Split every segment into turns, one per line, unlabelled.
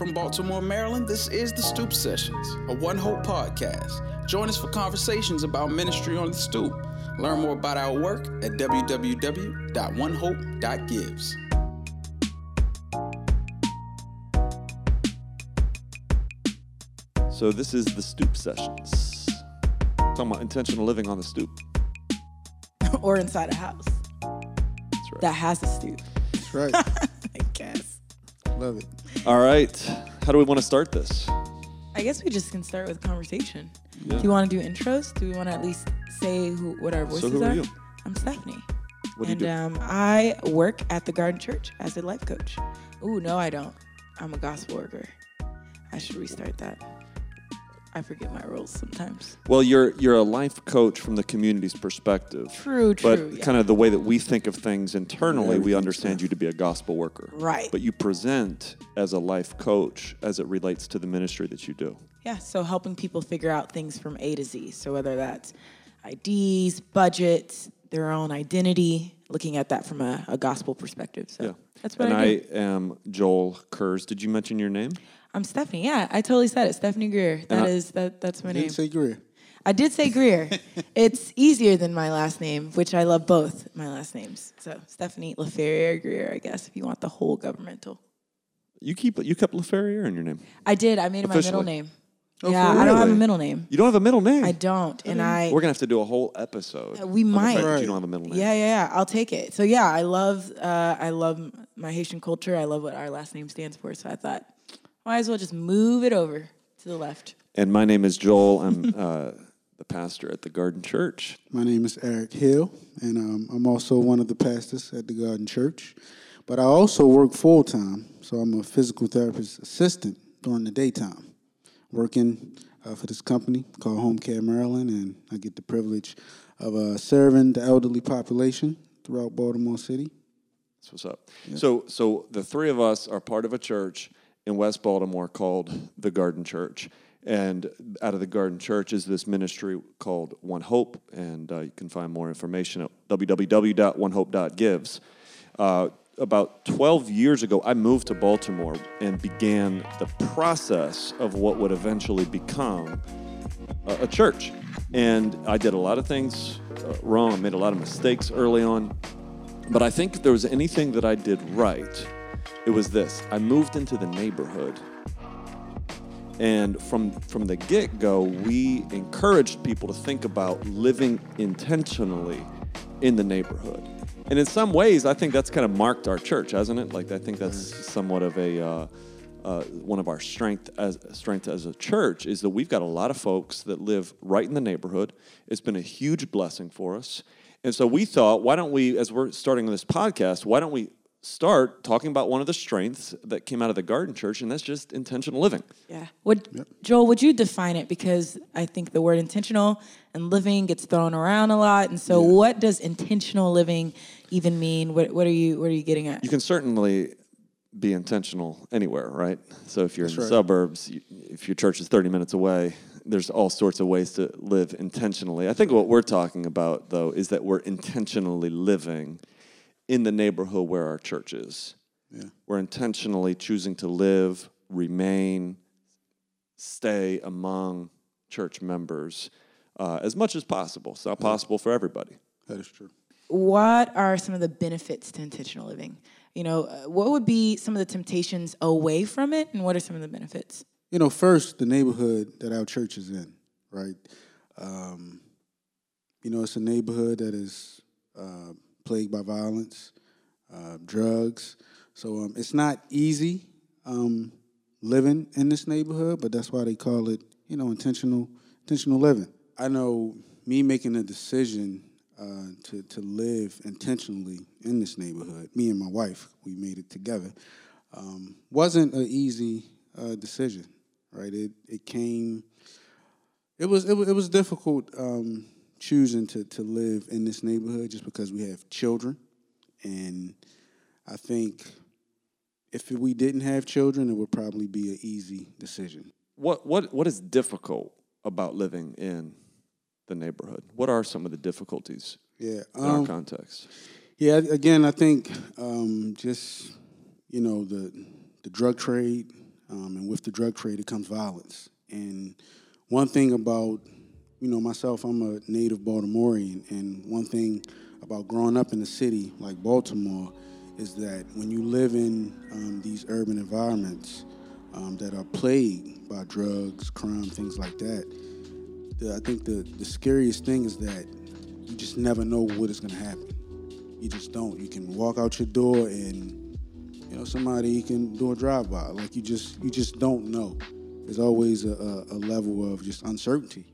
From Baltimore, Maryland, this is the Stoop Sessions, a One Hope podcast. Join us for conversations about ministry on the stoop. Learn more about our work at www.onehope.gives.
So this is the stoop sessions. Talking about intentional living on the stoop.
or inside a house
That's right.
that has a stoop.
That's right.
I guess.
Love it.
All right. How do we want to start this?
I guess we just can start with conversation.
Yeah.
Do you want to do intros? Do we want to at least say who what our voices
So who are you?
I'm Stephanie.
What do you
and
do?
um, I work at the Garden Church as a life coach. Ooh, no, I don't. I'm a gospel worker. I should restart that. I forget my roles sometimes.
Well, you're you're a life coach from the community's perspective.
True,
But
true. yeah.
kind of the way that we think of things internally, we
Everything's
understand you to be a gospel worker.
Right.
But you present as a life coach as it relates to the ministry that you do.
Yeah, so helping people figure out things from A to Z. So whether that's IDs, budgets, their own identity, looking at that from a, a gospel perspective. So
Yeah.
that's what
and
I do.
am Joel Kurz. Did you mention your name?
I'm Stephanie. Yeah, I totally said it. Stephanie Greer. That
I-
is that. That's my name.
Didn't say Greer.
I did say Greer. it's easier than my last name, which I love both my last names. So Stephanie LaFerriere Greer, I guess, if you want the whole governmental.
You keep you kept LaFerriere in your name.
I did. I made it my middle name.
Oh,
yeah,
for
I don't have a middle name.
You don't have a middle name.
I don't, and I.
We're gonna have to do a whole episode.
Uh, we
on the
might.
fact that
Right.
You don't have a middle name.
Yeah, yeah, yeah. I'll take it. So yeah, I love uh, I love my Haitian culture. I love what our last name stands for. So I thought, might as well just move it over to the left.
And my name is Joel. I'm uh, the pastor at the Garden Church.
My name is Eric Hill, and um, I'm also one of the pastors at the Garden Church. But I also work full time, so I'm a physical therapist assistant during the daytime, working uh, for this company called Home Care Maryland, and I get the privilege of uh, serving the elderly population throughout Baltimore City.
That's what's up. So, so the three of us are part of a church in West Baltimore called the Garden Church. And out of the Garden Church is this ministry called One Hope. And uh, you can find more information at www.onehope.gives. Uh, about 12 years ago, I moved to Baltimore and began the process of what would eventually become a, a church. And I did a lot of things uh, wrong. I made a lot of mistakes early on. But I think if there was anything that I did right, it was this. I moved into the neighborhood. And from from the get-go, we encouraged people to think about living intentionally in the neighborhood. And in some ways, I think that's kind of marked our church, hasn't it? Like I think that's somewhat of a uh, uh, one of our strength as strength as a church is that we've got a lot of folks that live right in the neighborhood. It's been a huge blessing for us, and so we thought, why don't we, as we're starting this podcast, why don't we start talking about one of the strengths that came out of the Garden Church, and that's just intentional living.
Yeah. Would Joel, would you define it? Because I think the word intentional and living gets thrown around a lot. And so what does intentional living even mean? What what are you what are you getting at?
You can certainly be intentional anywhere, right? So if you're in the suburbs, you, if your church is 30 minutes away, there's all sorts of ways to live intentionally. I think what we're talking about, though, is that we're intentionally living in the neighborhood where our church is.
Yeah.
We're intentionally choosing to live, remain, stay among church members uh, as much as possible. It's not possible for everybody.
That is true.
what are some of the benefits to intentional living? You know, uh, what would be some of the temptations away from it, and what are some of the benefits?
You know, first, the neighborhood that our church is in, right? Um, you know, it's a neighborhood that is uh, plagued by violence, uh, drugs. So um, it's not easy um, living in this neighborhood, but that's why they call it, you know, intentional intentional living. I know me making a decision uh, to to live intentionally in this neighborhood. Me and my wife, we made it together. Um, wasn't an easy uh, decision, right? It it came. It was it was, it was difficult um, choosing to to live in this neighborhood just because we have children, and I think if we didn't have children, it would probably be an easy decision.
What what what is difficult about living in the neighborhood? What are some of the difficulties
Yeah.
in our
um,
context?
Yeah, again, I think um, just you know the the drug trade, um, and with the drug trade, it comes violence. And one thing about you know myself, I'm a native Baltimorean, and one thing about growing up in a city like Baltimore is that when you live in um, these urban environments um, that are plagued by drugs, crime, things like that, the, I think the, the scariest thing is that you just never know what is going to happen. You just don't. You can walk out your door and you know somebody can do a drive by. Like you just you just don't know. There's always a, a, a level of just uncertainty.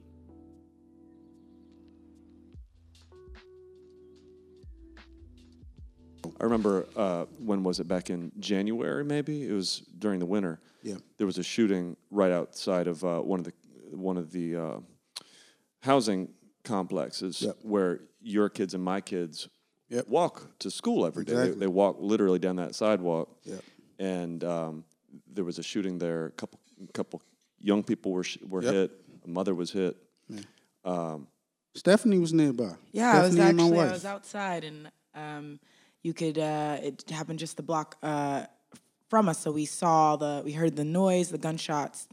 Remember uh, when was it back in January? Maybe it was during the winter.
Yeah.
there was a shooting right outside of uh, one of the one of the uh, housing complexes
Yep.
where your kids and my kids
Yep.
walk to school every day. They,
Exactly.
they walk literally down that sidewalk.
Yep.
And um, there was a shooting there. A couple couple young people were sh- were
Yep.
hit. A mother was hit.
Stephanie was nearby.
Yeah, I was
Stephanie and my
actually I was outside and um, you could uh, it happened just the block uh, from us, so we saw the we heard the noise, the gunshots,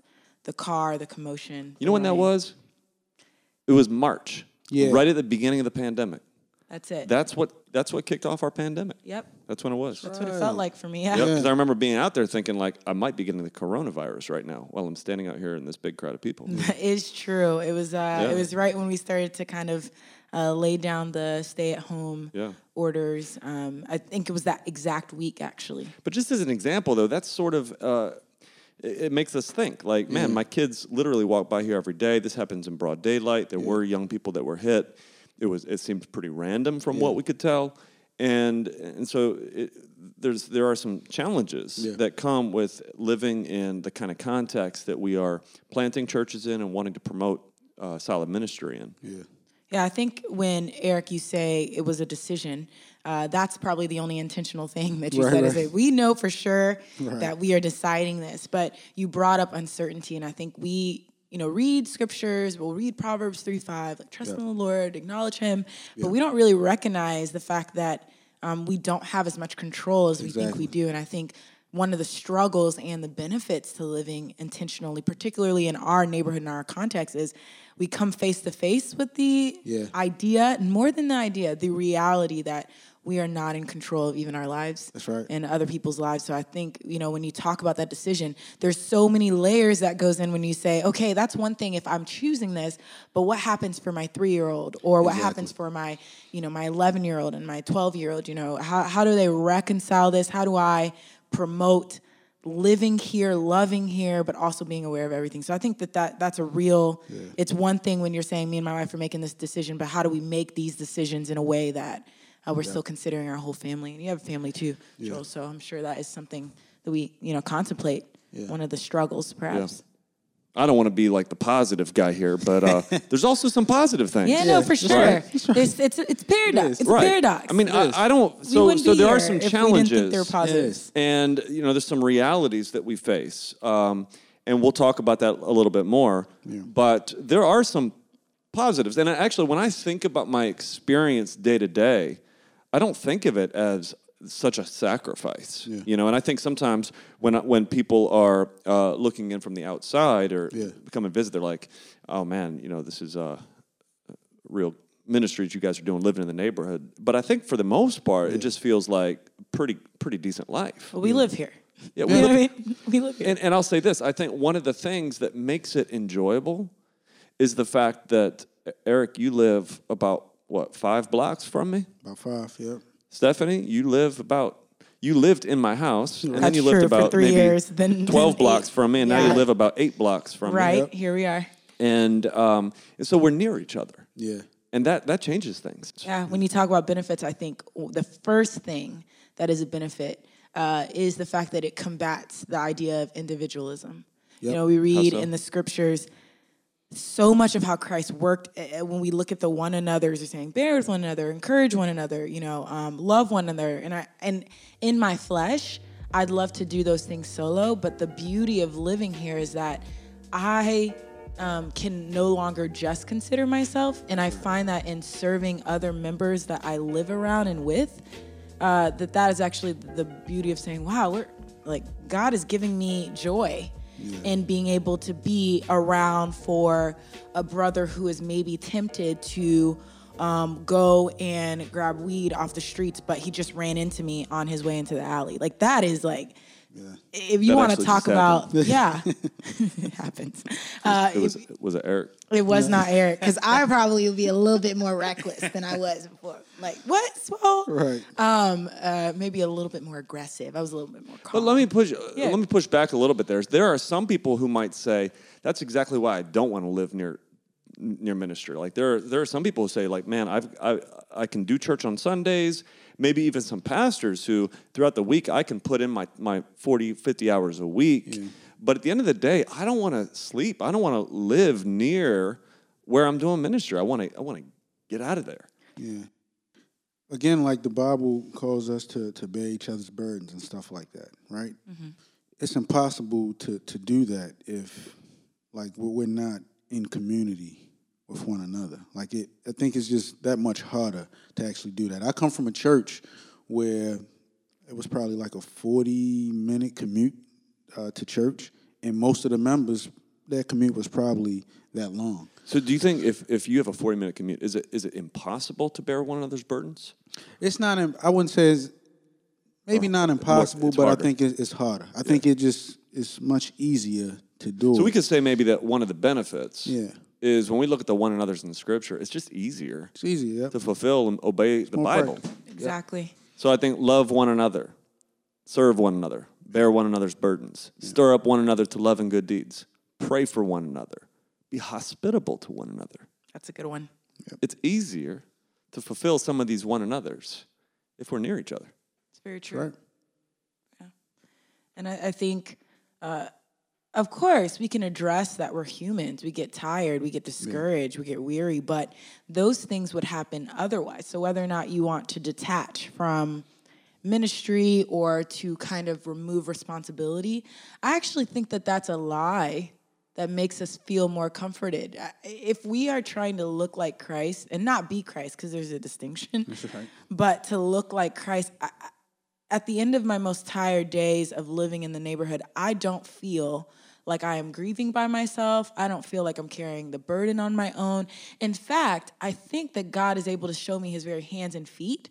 the car, the commotion.
You know when that was? It was March.
Yeah.
Right at the beginning of the pandemic.
That's it.
That's what that's what kicked off our pandemic.
yep,
That's when it was.
that's what it felt like for me. Yeah.
Yep, because I remember being out there thinking like I might be getting the coronavirus right now while I'm standing out here in this big crowd of people.
That is true. It was uh,
Yeah.
it was right when we started to kind of uh, lay down the stay at home
Yeah.
orders. Um, I think it was that exact week actually.
But just as an example, though, that's sort of uh, it, it makes us think like, man, my kids literally walk by here every day. This happens in broad daylight. There were young people that were hit. It was it seems pretty random from what we could tell, and and so it, there's there are some challenges
Yeah.
that come with living in the kind of context that we are planting churches in and wanting to promote uh, solid ministry in.
Yeah.
Yeah, I think when Eric, you say it was a decision, uh, that's probably the only intentional thing that you
Right,
said. Is that we know for sure
Right.
that we are deciding this, but you brought up uncertainty, and I think we, you know, read scriptures. We'll read Proverbs three five, like trust in the Lord, acknowledge Him, but we don't really recognize the fact that um, we don't have as much control as we think we do, and I think. One of the struggles and the benefits to living intentionally, particularly in our neighborhood and our context, is we come face to face with the
Yeah.
idea, and more than the idea, the reality that we are not in control of even our lives
That's right.
and other people's lives. So I think, you know, when you talk about that decision, there's so many layers that goes in when you say, okay, that's one thing if I'm choosing this, but what happens for my three year old or what
Exactly.
happens for my, you know, my 11 year old and my 12 year old, you know, how, how do they reconcile this? How do I promote living here, loving here, but also being aware of everything. So I think that, that that's a real, it's one thing when you're saying me and my wife are making this decision, but how do we make these decisions in a way that uh, we're still considering our whole family? And you have a family too, Joel, so I'm sure that is something that we, you know, contemplate. One of the struggles, perhaps.
I don't want to be like the positive guy here, but uh, there's also some positive things.
Yeah, no, for sure.
Right.
There's, it's it's paradox. It's
right.
a paradox.
I mean, I, I don't. So,
wouldn't
so
be
there are some
if
challenges.
We didn't think they were positives.
and you know there's some realities that we face um, and we'll talk about that a little bit more but there are some positives and actually when i think about my experience day to day i don't think of it as such a sacrifice you know and i think sometimes when when people are uh, looking in from the outside or
Yeah.
come and visit they're like oh man you know this is uh, real ministries you guys are doing living in the neighborhood but i think for the most part it just feels like pretty pretty decent life
But we live here.
yeah,
You
we
know
live-
what I mean? We live here.
and, and I'll say this: I think one of the things that makes it enjoyable is the fact that Eric, you live about what five blocks from me.
About five, yep.
Stephanie, you live about you lived in my house, and then you lived
true, for
about
three
maybe
years, then-
twelve
then
blocks
eight.
from me, and now
Yeah.
you live about eight blocks from me.
right here we are.
And um, and so we're near each other,
Yeah.
and that that changes things.
Yeah, when you talk about benefits, I think the first thing that is a benefit uh, is the fact that it combats the idea of individualism. You know, we read
so?
in the scriptures so much of how Christ worked uh, when we look at the one another's, are saying, bear with one another, encourage one another, you know, um, love one another. And I and in my flesh, I'd love to do those things solo, but the beauty of living here is that I um, can no longer just consider myself, and I find that in serving other members that I live around and with, uh, that that is actually the beauty of saying, "Wow, we're like God is giving me joy in being able to be around for a brother who is maybe tempted to um, go and grab weed off the streets, but he just ran into me on his way into the alley. Like that is like, if you want to talk about,
happened.
yeah, it happens. Uh,
It was was it Eric?
it was not Eric because
I probably would be a little bit more reckless than I was before.
like what? Swole?
Right.
Um, uh, maybe a little bit more aggressive. I was a little bit more calm.
But let me push.
Yeah.
Let me push back a little bit. There, there are some people who might say that's exactly why I don't want to live near near ministry. Like there, are, there are some people who say, like, man, I've, I I can do church on Sundays. Maybe even some pastors who throughout the week I can put in my my 40, 50 hours a week. But at the end of the day, I don't want to sleep. I don't want to live near where I'm doing ministry. I want to I want to get out of there.
Yeah. Again, like the Bible calls us to, to bear each other's burdens and stuff like that, right? Mm-hmm. It's impossible to, to do that if, like, we're, we're not in community with one another. Like, it, I think it's just that much harder to actually do that. I come from a church where it was probably like a 40 minute commute uh, to church, and most of the members, that commute was probably that long.
So, do you think if, if you have a 40 minute commute, is it is it impossible to bear one another's burdens?
It's not. I wouldn't say it's maybe not impossible,
it's
but
harder.
I think it, it's harder. I think it just is much easier to do.
So we
it.
could say maybe that one of the benefits
Yeah.
is when we look at the one another's in the scripture, it's just easier
It's easier. Yep.
to fulfill and obey the Bible.
practical.
exactly.
So I think love one another, serve one another, bear one another's burdens, stir up one another to love and good deeds, pray for one another, be hospitable to one another.
That's a good one.
It's easier to fulfill some of these one another's if we're near each other.
It's very true.
Right.
And I, I think, uh, of course, we can address that we're humans. We get tired, we get discouraged, we get weary, but those things would happen otherwise. So whether or not you want to detach from ministry or to kind of remove responsibility, I actually think that that's a lie that makes us feel more comforted. If we are trying to look like Christ and not be Christ, because there's a distinction, but to look like Christ, I- at the end of my most tired days of living in the neighborhood, I don't feel like I am grieving by myself. I don't feel like I'm carrying the burden on my own. In fact, I think that God is able to show me his very hands and feet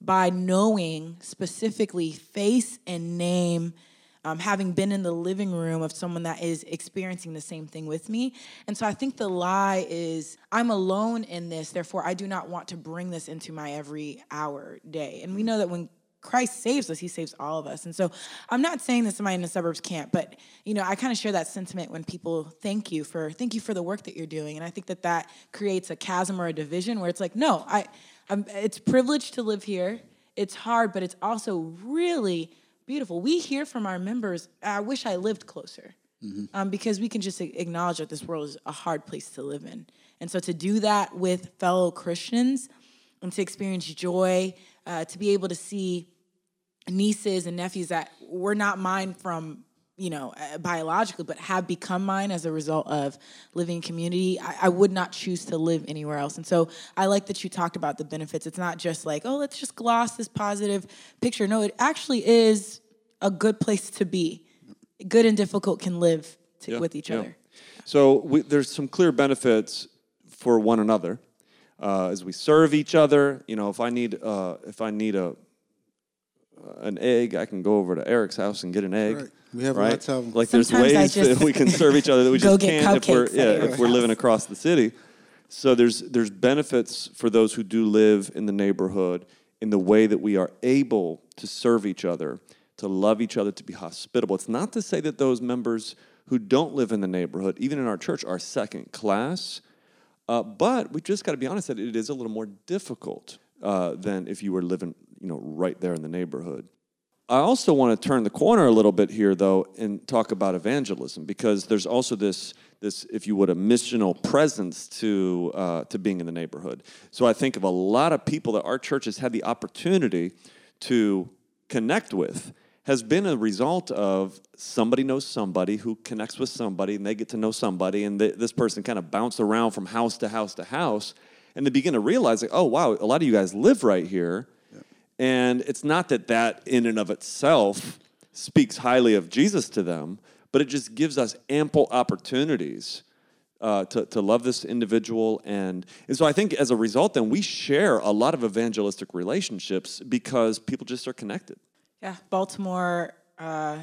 by knowing specifically face and name um, having been in the living room of someone that is experiencing the same thing with me. And so I think the lie is I'm alone in this, therefore I do not want to bring this into my every hour day. And we know that when Christ saves us, he saves all of us. And so I'm not saying that somebody in the suburbs can't, but you know, I kind of share that sentiment when people thank you for thank you for the work that you're doing. And I think that that creates a chasm or a division where it's like, no, I I'm, it's privileged to live here. It's hard, but it's also really beautiful. We hear from our members, I wish I lived closer. Um, because we can just acknowledge that this world is a hard place to live in. And so to do that with fellow Christians and to experience joy, uh, to be able to see nieces and nephews that were not mine from you know uh, biologically but have become mine as a result of living in community I, I would not choose to live anywhere else. And so i like that you talked about the benefits. It's not just like oh let's just gloss this positive picture. No it actually is a good place to be. Good and difficult can live to,
Yeah,
with each
yeah.
other.
So we, there's some clear benefits for one another uh, as we serve each other. You know, if I need uh, if I need a an egg, I can go over to Eric's house and get an egg.
Right. We have
right?
lots of 'em.
Like there's
Sometimes I
ways that we can serve each other that we just can't if we're yeah
Eric's
if we're living across the city. So there's there's benefits for those who do live in the neighborhood in the way that we are able to serve each other, to love each other, to be hospitable. It's not to say that those members who don't live in the neighborhood, even in our church, are second class. Uh, but we just got to be honest that it is a little more difficult uh, than if you were living, you know, right there in the neighborhood. I also want to turn the corner a little bit here, though, and talk about evangelism because there's also this, this, if you would, a missional presence to uh, to being in the neighborhood. So I think of a lot of people that our church has had the opportunity to connect with has been a result of somebody knows somebody who connects with somebody, and they get to know somebody, and th- this person kind of bounce around from house to house to house, and they begin to realize, like, oh wow, a lot of you guys live right here. And it's not that that in and of itself speaks highly of Jesus to them, but it just gives us ample opportunities uh, to, to love this individual. And, and so I think as a result, then we share a lot of evangelistic relationships because people just are connected.
Yeah, Baltimore, uh,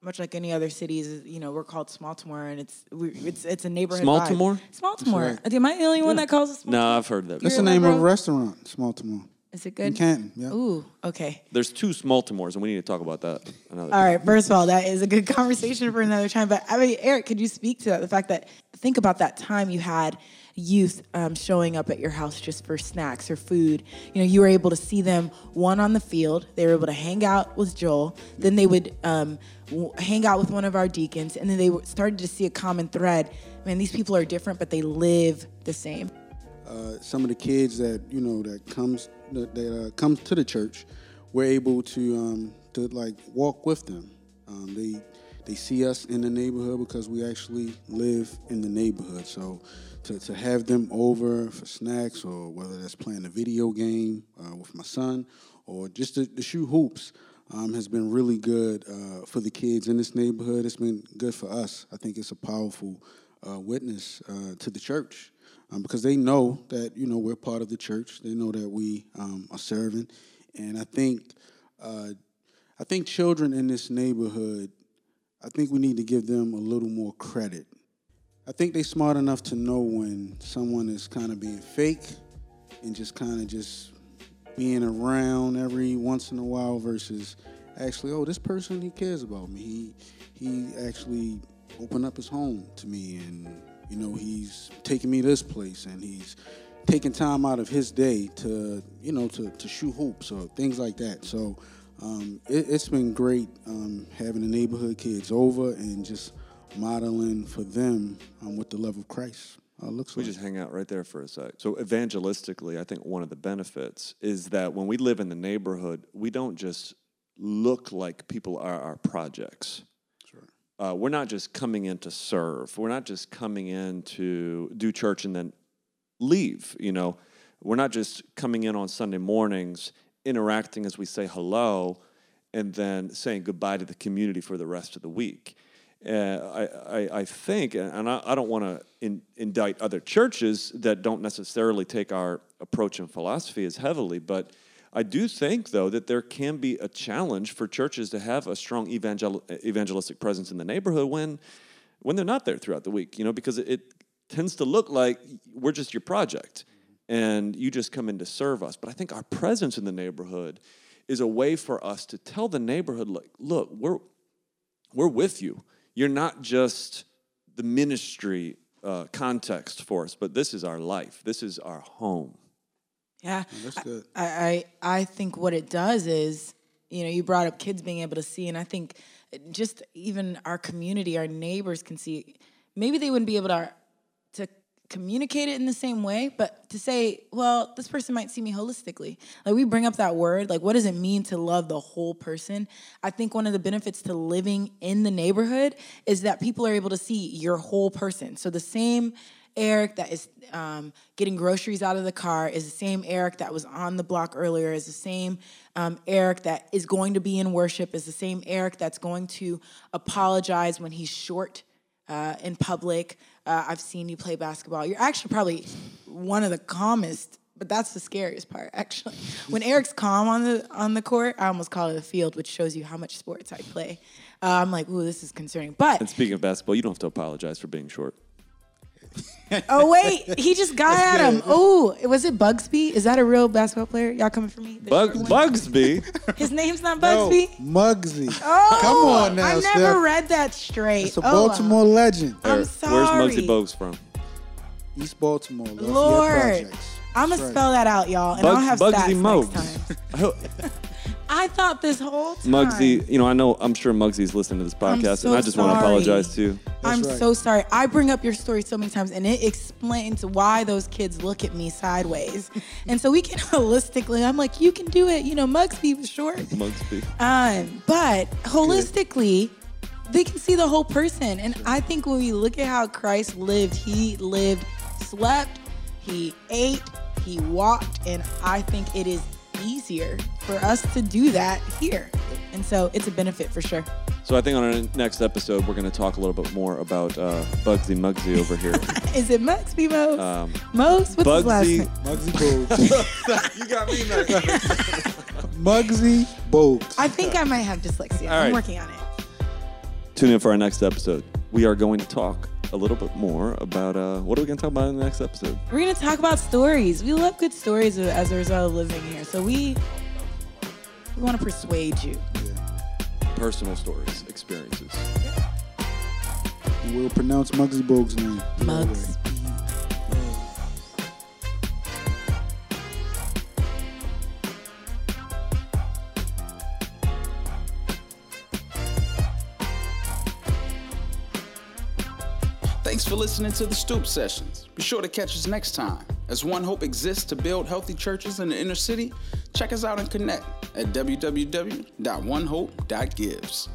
much like any other cities, you know, we're called Smalltimore, and it's we, it's it's a neighborhood.
Smalltimore?
vibe. Smalltimore.
right.
Am I the only one that calls it? Smalltimore?
No, I've heard that.
That's the name of a restaurant, Smalltimore.
Is it
In
good?
Canton, yeah.
Ooh, okay.
There's two Smalltimores, and we need to talk about that another
All right. First of all, that is a good conversation for another time. But I mean, Eric, could you speak to that? The fact that think about that time you had youth um, showing up at your house just for snacks or food. You know, you were able to see them one on the field. They were able to hang out with Joel. Then they would um, w- hang out with one of our deacons, and then they w- started to see a common thread. Man, these people are different, but they live the same.
Uh, some of the kids that you know that comes that, that uh, comes to the church, we're able to um, to like walk with them. Um, they they see us in the neighborhood because we actually live in the neighborhood. So to, to have them over for snacks or whether that's playing a video game uh, with my son or just to, to shoot hoops. Um, has been really good uh, for the kids in this neighborhood. It's been good for us. I think it's a powerful uh, witness uh, to the church um, because they know that you know we're part of the church. They know that we um, are serving, and I think uh, I think children in this neighborhood, I think we need to give them a little more credit. I think they're smart enough to know when someone is kind of being fake and just kind of just being around every once in a while versus actually, oh, this person he cares about me. He he actually opened up his home to me and you know he's taking me to this place and he's taking time out of his day to you know to, to shoot hoops or things like that. So um, it, it's been great um, having the neighborhood kids over and just modeling for them um, what the love of Christ uh, looks
We
like.
We just hang out right there for a sec. So, evangelistically, I think one of the benefits is that when we live in the neighborhood, we don't just look like people are our projects. Uh, we're not just coming in to serve. We're not just coming in to do church and then leave. You know, we're not just coming in on Sunday mornings, interacting as we say hello, and then saying goodbye to the community for the rest of the week. Uh, I, I, I think, and I, I don't want to in, indict other churches that don't necessarily take our approach and philosophy as heavily, but I do think, though, that there can be a challenge for churches to have a strong evangel- evangelistic presence in the neighborhood when, when they're not there throughout the week, you know, because it, it tends to look like we're just your project and you just come in to serve us. But I think our presence in the neighborhood is a way for us to tell the neighborhood, like, look, we're, we're with you. You're not just the ministry uh, context for us, but this is our life. This is our home.
Yeah,
that's good.
I, I I think what it does is, you know, you brought up kids being able to see, and I think just even our community, our neighbors can see. Maybe they wouldn't be able to to communicate it in the same way, but to say, well, this person might see me holistically. Like we bring up that word, like what does it mean to love the whole person? I think one of the benefits to living in the neighborhood is that people are able to see your whole person. So the same Eric that is um, getting groceries out of the car is the same Eric that was on the block earlier, is the same um, Eric that is going to be in worship, is the same Eric that's going to apologize when he's short uh, in public. Uh, I've seen you play basketball. You're actually probably one of the calmest, but that's the scariest part, actually. When Eric's calm on the on the court, I almost call it a field, which shows you how much sports I play. Uh, I'm like, ooh, this is concerning. But
And speaking of basketball, you don't have to apologize for being short.
Oh wait, he just got at him. Oh, was it Bugsby? Is that a real basketball player? Y'all coming for me? The
Bug. Bugsby.
His name's not
No,
Bugsby.
Muggsy.
Oh,
Come on now,
I never
Steph.
read that straight.
It's a
Oh, uh,
Baltimore legend.
I'm
Where's
sorry.
Muggsy Bogues from?
East Baltimore. Lafayette
Lord, I'm gonna
right.
spell that out, y'all, and I'll
Bugs,
have
Bugsy
stats
Mogues.
next time.
I
thought this whole time.
Muggsy, you know, I know, I'm sure Muggsy's listening to this podcast,
so
and I just want to
sorry.
apologize too.
I'm
right.
so sorry. I bring up your story so many times, and it explains why those kids look at me sideways. and so we can holistically, I'm like, you can do it. You know, Mugsby was short.
Mugsby.
Um, but holistically, they can see the whole person. And I think when we look at how Christ lived, he lived, slept, he ate, he walked, and I think it is easier for us to do that here. And And so it's a benefit for sure.
So I think on our next episode, we're going to talk a little bit more about uh, Bugsy Mugsy over here.
Is it Mugsy B Mose?
Um,
Mose? What's his last
Bugsy-
name?
Muggsy Bogues.
you got me next.
Muggsy Bogues.
I think I might have dyslexia.
All
I'm
right.
working on it.
Tune in for our next episode. We are going to talk a little bit more about uh, what are we going to talk about in the next episode?
We're gonna talk about stories. We love good stories as a result of living here. So we we want to persuade you.
Personal stories, experiences.
We'll pronounce Muggsy Bogues' name. the right
Mugs.
Thanks for listening to the Stoop Sessions. Be sure to catch us next time. As One Hope exists to build healthy churches in the inner city, check us out and connect at www.onehope.gives.